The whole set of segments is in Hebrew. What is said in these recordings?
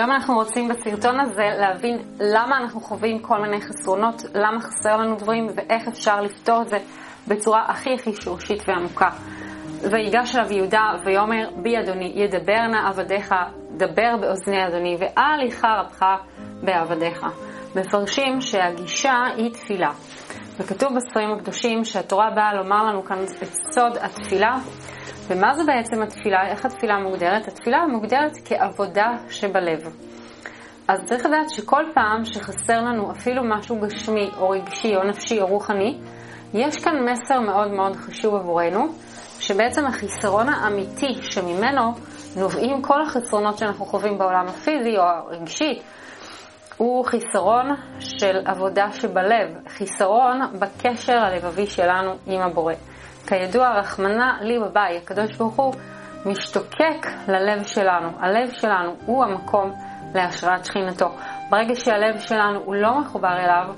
היום אנחנו רוצים בסרטון הזה להבין למה אנחנו חווים כל מיני חסרונות, למה חסר לנו דברים ואיך אפשר לפתור את זה בצורה הכי הכי שורשית ועמוקה. ויגש אליו יהודה ויאמר בי אדוני ידבר נא עבדיך דבר באוזני אדוני ואל איכה רבך בעבדיך. מפרשים שהגישה היא תפילה. וכתוב בספרים הקדושים שהתורה באה לומר לנו כאן את סוד התפילה. ומה זה בעצם התפילה? איך התפילה מוגדרת? התפילה מוגדרת כעבודה שבלב. אז צריך לדעת שכל פעם שחסר לנו אפילו משהו גשמי או רגשי או נפשי או רוחני, יש כאן מסר מאוד מאוד חשוב עבורנו, שבעצם החיסרון האמיתי שממנו נובעים כל החסרונות שאנחנו חווים בעולם הפיזי או הרגשי, הוא חיסרון של עבודה שבלב, חיסרון בקשר הלבבי שלנו עם הבורא. כידוע, רחמנא לי בבית, הקדוש ברוך הוא משתוקק ללב שלנו. הלב שלנו הוא המקום להשראת שכינתו. ברגע שהלב שלנו הוא לא מחובר אליו,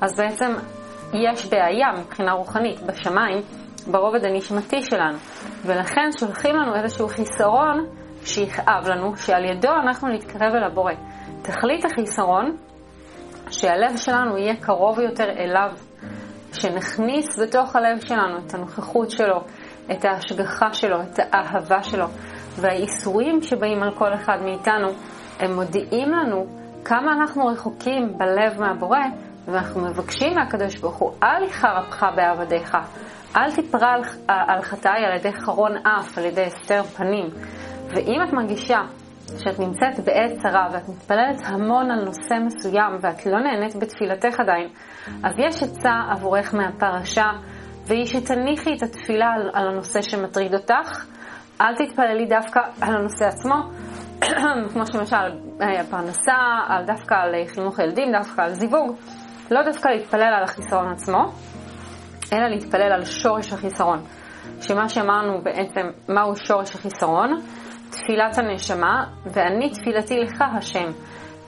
אז בעצם יש בעיה מבחינה רוחנית בשמיים, ברובד הנשמתי שלנו. ולכן שולחים לנו איזשהו חיסרון שיכאב לנו, שעל ידו אנחנו נתקרב אל הבורא. תכלית החיסרון, שהלב שלנו יהיה קרוב יותר אליו, שנכניס בתוך הלב שלנו את הנוכחות שלו, את ההשגחה שלו, את האהבה שלו, והאיסורים שבאים על כל אחד מאיתנו, הם מודיעים לנו כמה אנחנו רחוקים בלב מהבורא, ואנחנו מבקשים מהקדוש ברוך הוא, אל יחר אפך בעבדיך, אל תפרע על, על חטאי על ידי חרון אף, על ידי הסתר פנים. ואם את מרגישה שאת נמצאת בעת צרה ואת מתפללת המון על נושא מסוים ואת לא נהנית בתפילתך עדיין, אז יש עצה עבורך מהפרשה, והיא שתניחי את התפילה על, על הנושא שמטריד אותך. אל תתפללי דווקא על הנושא עצמו, כמו שלמשל אה, פרנסה, על דווקא על חינוך ילדים, דווקא על זיווג. לא דווקא להתפלל על החיסרון עצמו, אלא להתפלל על שורש החיסרון. שמה שאמרנו בעצם, מהו שורש החיסרון? תפילת הנשמה, ואני תפילתי לך השם.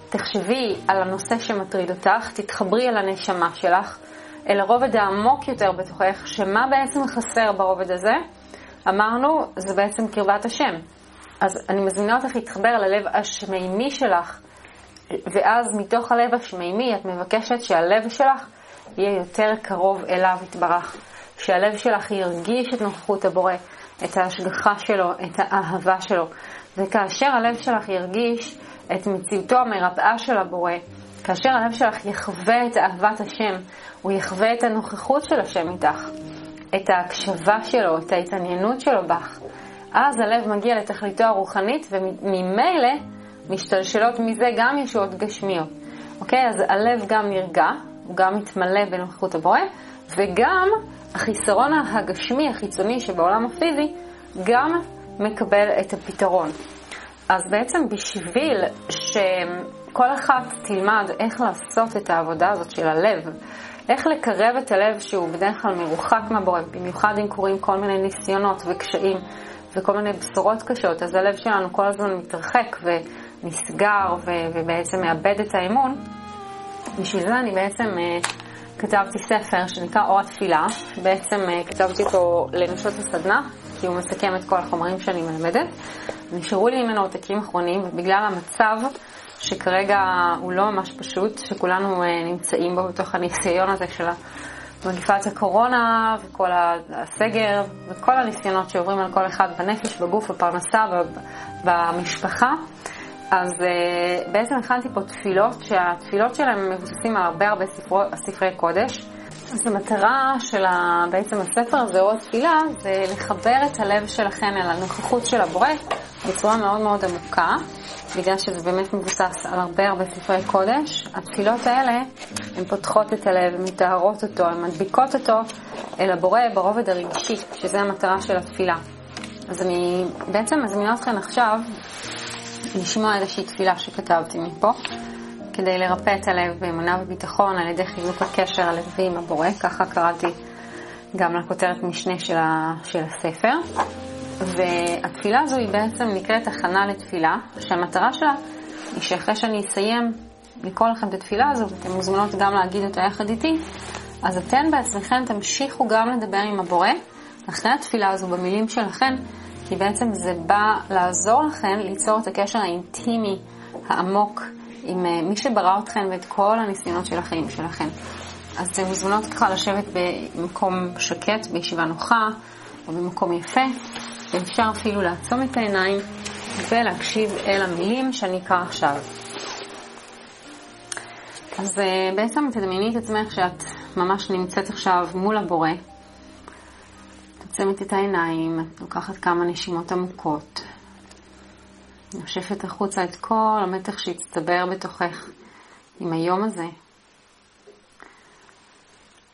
תחשבי על הנושא שמטריד אותך, תתחברי אל הנשמה שלך, אל הרובד העמוק יותר בתוכך, שמה בעצם חסר ברובד הזה? אמרנו, זה בעצם קרבת השם. אז אני מזמינה אותך להתחבר ללב השמימי שלך, ואז מתוך הלב השמימי את מבקשת שהלב שלך יהיה יותר קרוב אליו יתברך. שהלב שלך ירגיש את נוכחות הבורא, את ההשגחה שלו, את האהבה שלו. וכאשר הלב שלך ירגיש את מציאותו המרפאה של הבורא, כאשר הלב שלך יחווה את אהבת השם, הוא יחווה את הנוכחות של השם איתך, את ההקשבה שלו, את ההתעניינות שלו בך, אז הלב מגיע לתכליתו הרוחנית וממילא משתלשלות מזה גם ישועות גשמיות. אוקיי? אז הלב גם נרגע, הוא גם מתמלא בנוכחות הבורא, וגם החיסרון הגשמי החיצוני שבעולם הפיזי גם מקבל את הפתרון. אז בעצם בשביל שכל אחת תלמד איך לעשות את העבודה הזאת של הלב, איך לקרב את הלב שהוא בדרך כלל מרוחק מהבורא, במיוחד אם קורים כל מיני ניסיונות וקשיים וכל מיני בשורות קשות, אז הלב שלנו כל הזמן מתרחק ונסגר ובעצם מאבד את האמון. בשביל זה אני בעצם uh, כתבתי ספר שנקרא אור התפילה, בעצם uh, כתבתי אותו לנשות הסדנה, כי הוא מסכם את כל החומרים שאני מלמדת. נשארו לי ממנו עותקים אחרונים, ובגלל המצב שכרגע הוא לא ממש פשוט, שכולנו uh, נמצאים בו בתוך הניסיון הזה של מגפת הקורונה וכל הסגר וכל הניסיונות שעוברים על כל אחד בנפש, בגוף, בפרנסה, במשפחה. אז uh, בעצם הכנתי פה תפילות, שהתפילות שלהם מבוססים על הרבה הרבה ספרו, ספרי קודש. אז המטרה של ה, בעצם הספר הזה, או התפילה, זה לחבר את הלב שלכם אל הנוכחות של הבורא בצורה מאוד מאוד עמוקה, בגלל שזה באמת מבוסס על הרבה הרבה ספרי קודש. התפילות האלה, הן פותחות את הלב, הן מטהרות אותו, הן מדביקות אותו אל הבורא ברובד הרגשי, שזה המטרה של התפילה. אז אני בעצם מזמינה אתכם עכשיו לשמוע איזושהי תפילה שכתבתי מפה, כדי לרפא את הלב באמונה וביטחון על ידי חיזוק הקשר הלוי עם הבורא, ככה קראתי גם לכותרת משנה של, ה, של הספר. והתפילה הזו היא בעצם נקראת הכנה לתפילה, שהמטרה שלה היא שאחרי שאני אסיים לקרוא לכם את התפילה הזו, ואתן מוזמנות גם להגיד אותה יחד איתי, אז אתן בעצמכן תמשיכו גם לדבר עם הבורא אחרי התפילה הזו במילים שלכן, כי בעצם זה בא לעזור לכן ליצור את הקשר האינטימי העמוק עם אה, מי שברא אתכם ואת כל הניסיונות של החיים שלכם. אז אתן מוזמנות ככה לשבת במקום שקט, בישיבה נוחה, או במקום יפה, ואפשר אפילו לעצום את העיניים ולהקשיב אל המילים שאני אקרא עכשיו. אז אה, בעצם תדמייני את עצמך שאת ממש נמצאת עכשיו מול הבורא. עוצמת את העיניים, לוקחת כמה נשימות עמוקות. נושפת החוצה את כל המתח שהצטבר בתוכך עם היום הזה.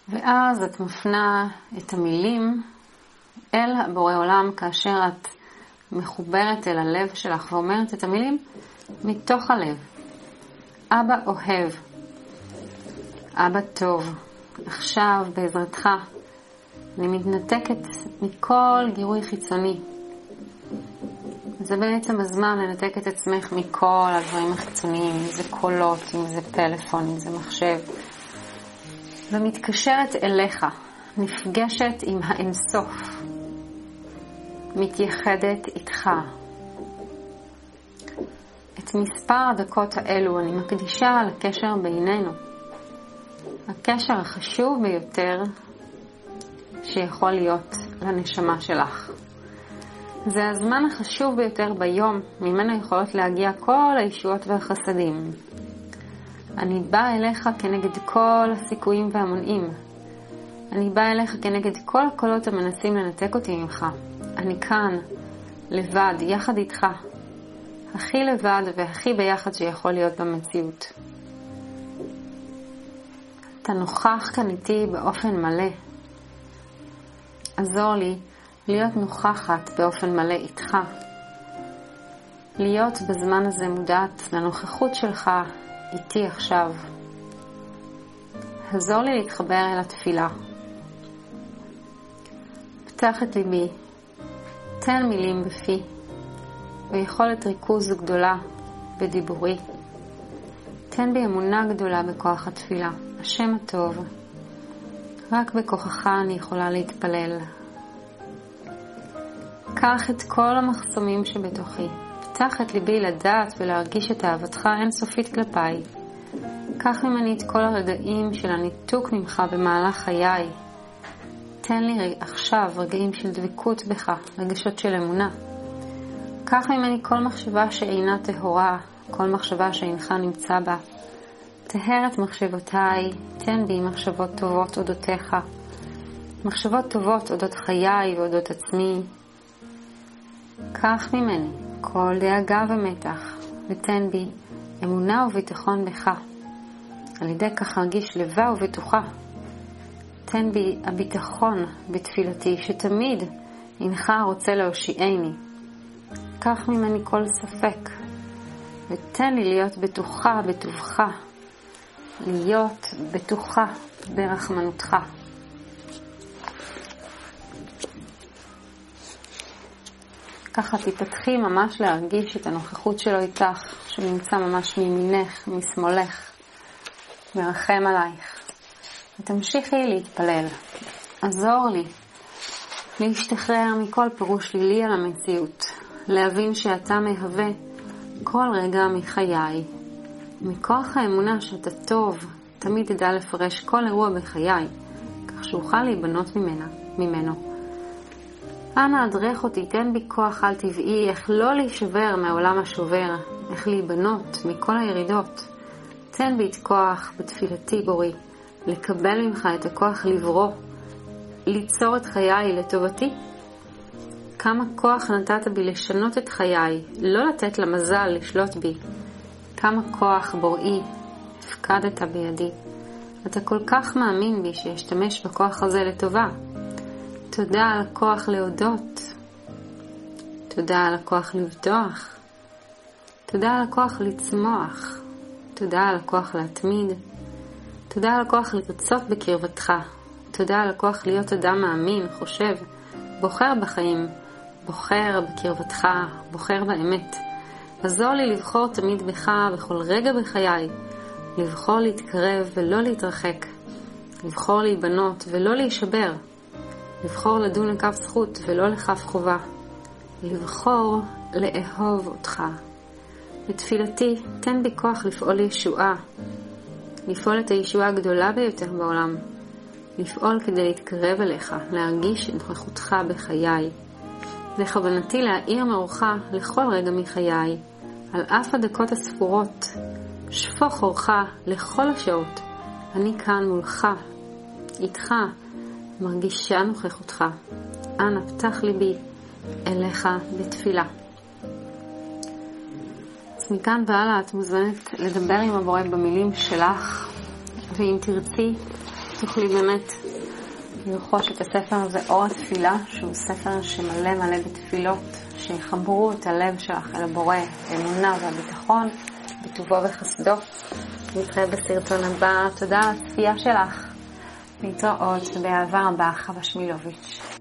ואז את מפנה את המילים אל בורא עולם כאשר את מחוברת אל הלב שלך ואומרת את המילים מתוך הלב. אבא אוהב, אבא טוב, עכשיו בעזרתך אני מתנתקת מכל גירוי חיצוני. זה בעצם הזמן לנתק את עצמך מכל הדברים החיצוניים, אם זה קולות, אם זה פלאפון, אם זה מחשב. ומתקשרת אליך, נפגשת עם האינסוף, מתייחדת איתך. את מספר הדקות האלו אני מקדישה לקשר בינינו. הקשר החשוב ביותר שיכול להיות לנשמה שלך. זה הזמן החשוב ביותר ביום, ממנו יכולות להגיע כל הישועות והחסדים. אני באה אליך כנגד כל הסיכויים והמונעים. אני באה אליך כנגד כל הקולות המנסים לנתק אותי ממך. אני כאן, לבד, יחד איתך. הכי לבד והכי ביחד שיכול להיות במציאות. אתה נוכח כאן איתי באופן מלא. עזור לי להיות נוכחת באופן מלא איתך. להיות בזמן הזה מודעת לנוכחות שלך איתי עכשיו. עזור לי להתחבר אל התפילה. פתח את ליבי, תן מילים בפי, ויכולת ריכוז גדולה בדיבורי. תן בי אמונה גדולה בכוח התפילה, השם הטוב. רק בכוחך אני יכולה להתפלל. קח את כל המחסומים שבתוכי, פתח את ליבי לדעת ולהרגיש את אהבתך אינסופית כלפיי. קח ממני את כל הרגעים של הניתוק ממך במהלך חיי. תן לי עכשיו רגעים של דבקות בך, רגשות של אמונה. קח ממני כל מחשבה שאינה טהורה, כל מחשבה שאינך נמצא בה. טהר את מחשבותיי, תן בי מחשבות טובות אודותיך. מחשבות טובות אודות חיי ואודות עצמי. קח ממני כל דאגה ומתח, ותן בי אמונה וביטחון בך. על ידי כך ארגיש לבה ובטוחה. תן בי הביטחון בתפילתי, שתמיד הנך רוצה להושיעני. קח ממני כל ספק, ותן לי להיות בטוחה בטובך, להיות בטוחה ברחמנותך. ככה תפתחי ממש להרגיש את הנוכחות שלו איתך, שנמצא ממש מימינך, משמאלך, מרחם עלייך. ותמשיכי להתפלל. עזור לי להשתחרר מכל פירוש שלילי על המציאות, להבין שאתה מהווה כל רגע מחיי. מכוח האמונה שאתה טוב, תמיד תדע לפרש כל אירוע בחיי, כך שאוכל להיבנות ממנה, ממנו. אנא הדרך אותי, תן בי כוח על-טבעי, איך לא להישבר מהעולם השובר, איך להיבנות מכל הירידות. תן בי את כוח בתפילתי בורי, לקבל ממך את הכוח לברוא, ליצור את חיי לטובתי. כמה כוח נתת בי לשנות את חיי, לא לתת למזל לשלוט בי. כמה כוח בוראי הפקדת בידי. אתה כל כך מאמין בי שאשתמש בכוח הזה לטובה. תודה על הכוח להודות. תודה על הכוח לבטוח. תודה על הכוח לצמוח. תודה על הכוח להתמיד. תודה על הכוח לרצות בקרבתך. תודה על הכוח להיות אדם מאמין, חושב, בוחר בחיים, בוחר בקרבתך, בוחר באמת. עזור לי לבחור תמיד בך בכל רגע בחיי, לבחור להתקרב ולא להתרחק, לבחור להיבנות ולא להישבר. לבחור לדון לכף זכות ולא לכף חובה. לבחור לאהוב אותך. בתפילתי, תן בי כוח לפעול ישועה, לפעול את הישועה הגדולה ביותר בעולם, לפעול כדי להתקרב אליך, להרגיש את נוכחותך בחיי. בכוונתי להאיר מאורך לכל רגע מחיי, על אף הדקות הספורות. שפוך אורך לכל השעות. אני כאן מולך, איתך, מרגישה נוכחותך. אנא פתח ליבי אליך בתפילה. אז מכאן והלאה את מוזמנת לדבר עם הבורא במילים שלך, ואם תרצי, תוכלי באמת לרכוש את הספר הזה, אור התפילה, שהוא ספר שמלא מלא בתפילות, שיחברו את הלב שלך אל הבורא, האמונה והביטחון, בטובו וחסדו. נתראה בסרטון הבא. תודה על הצפייה שלך. להתראות באהבה רבה, חווה שמילוביץ'.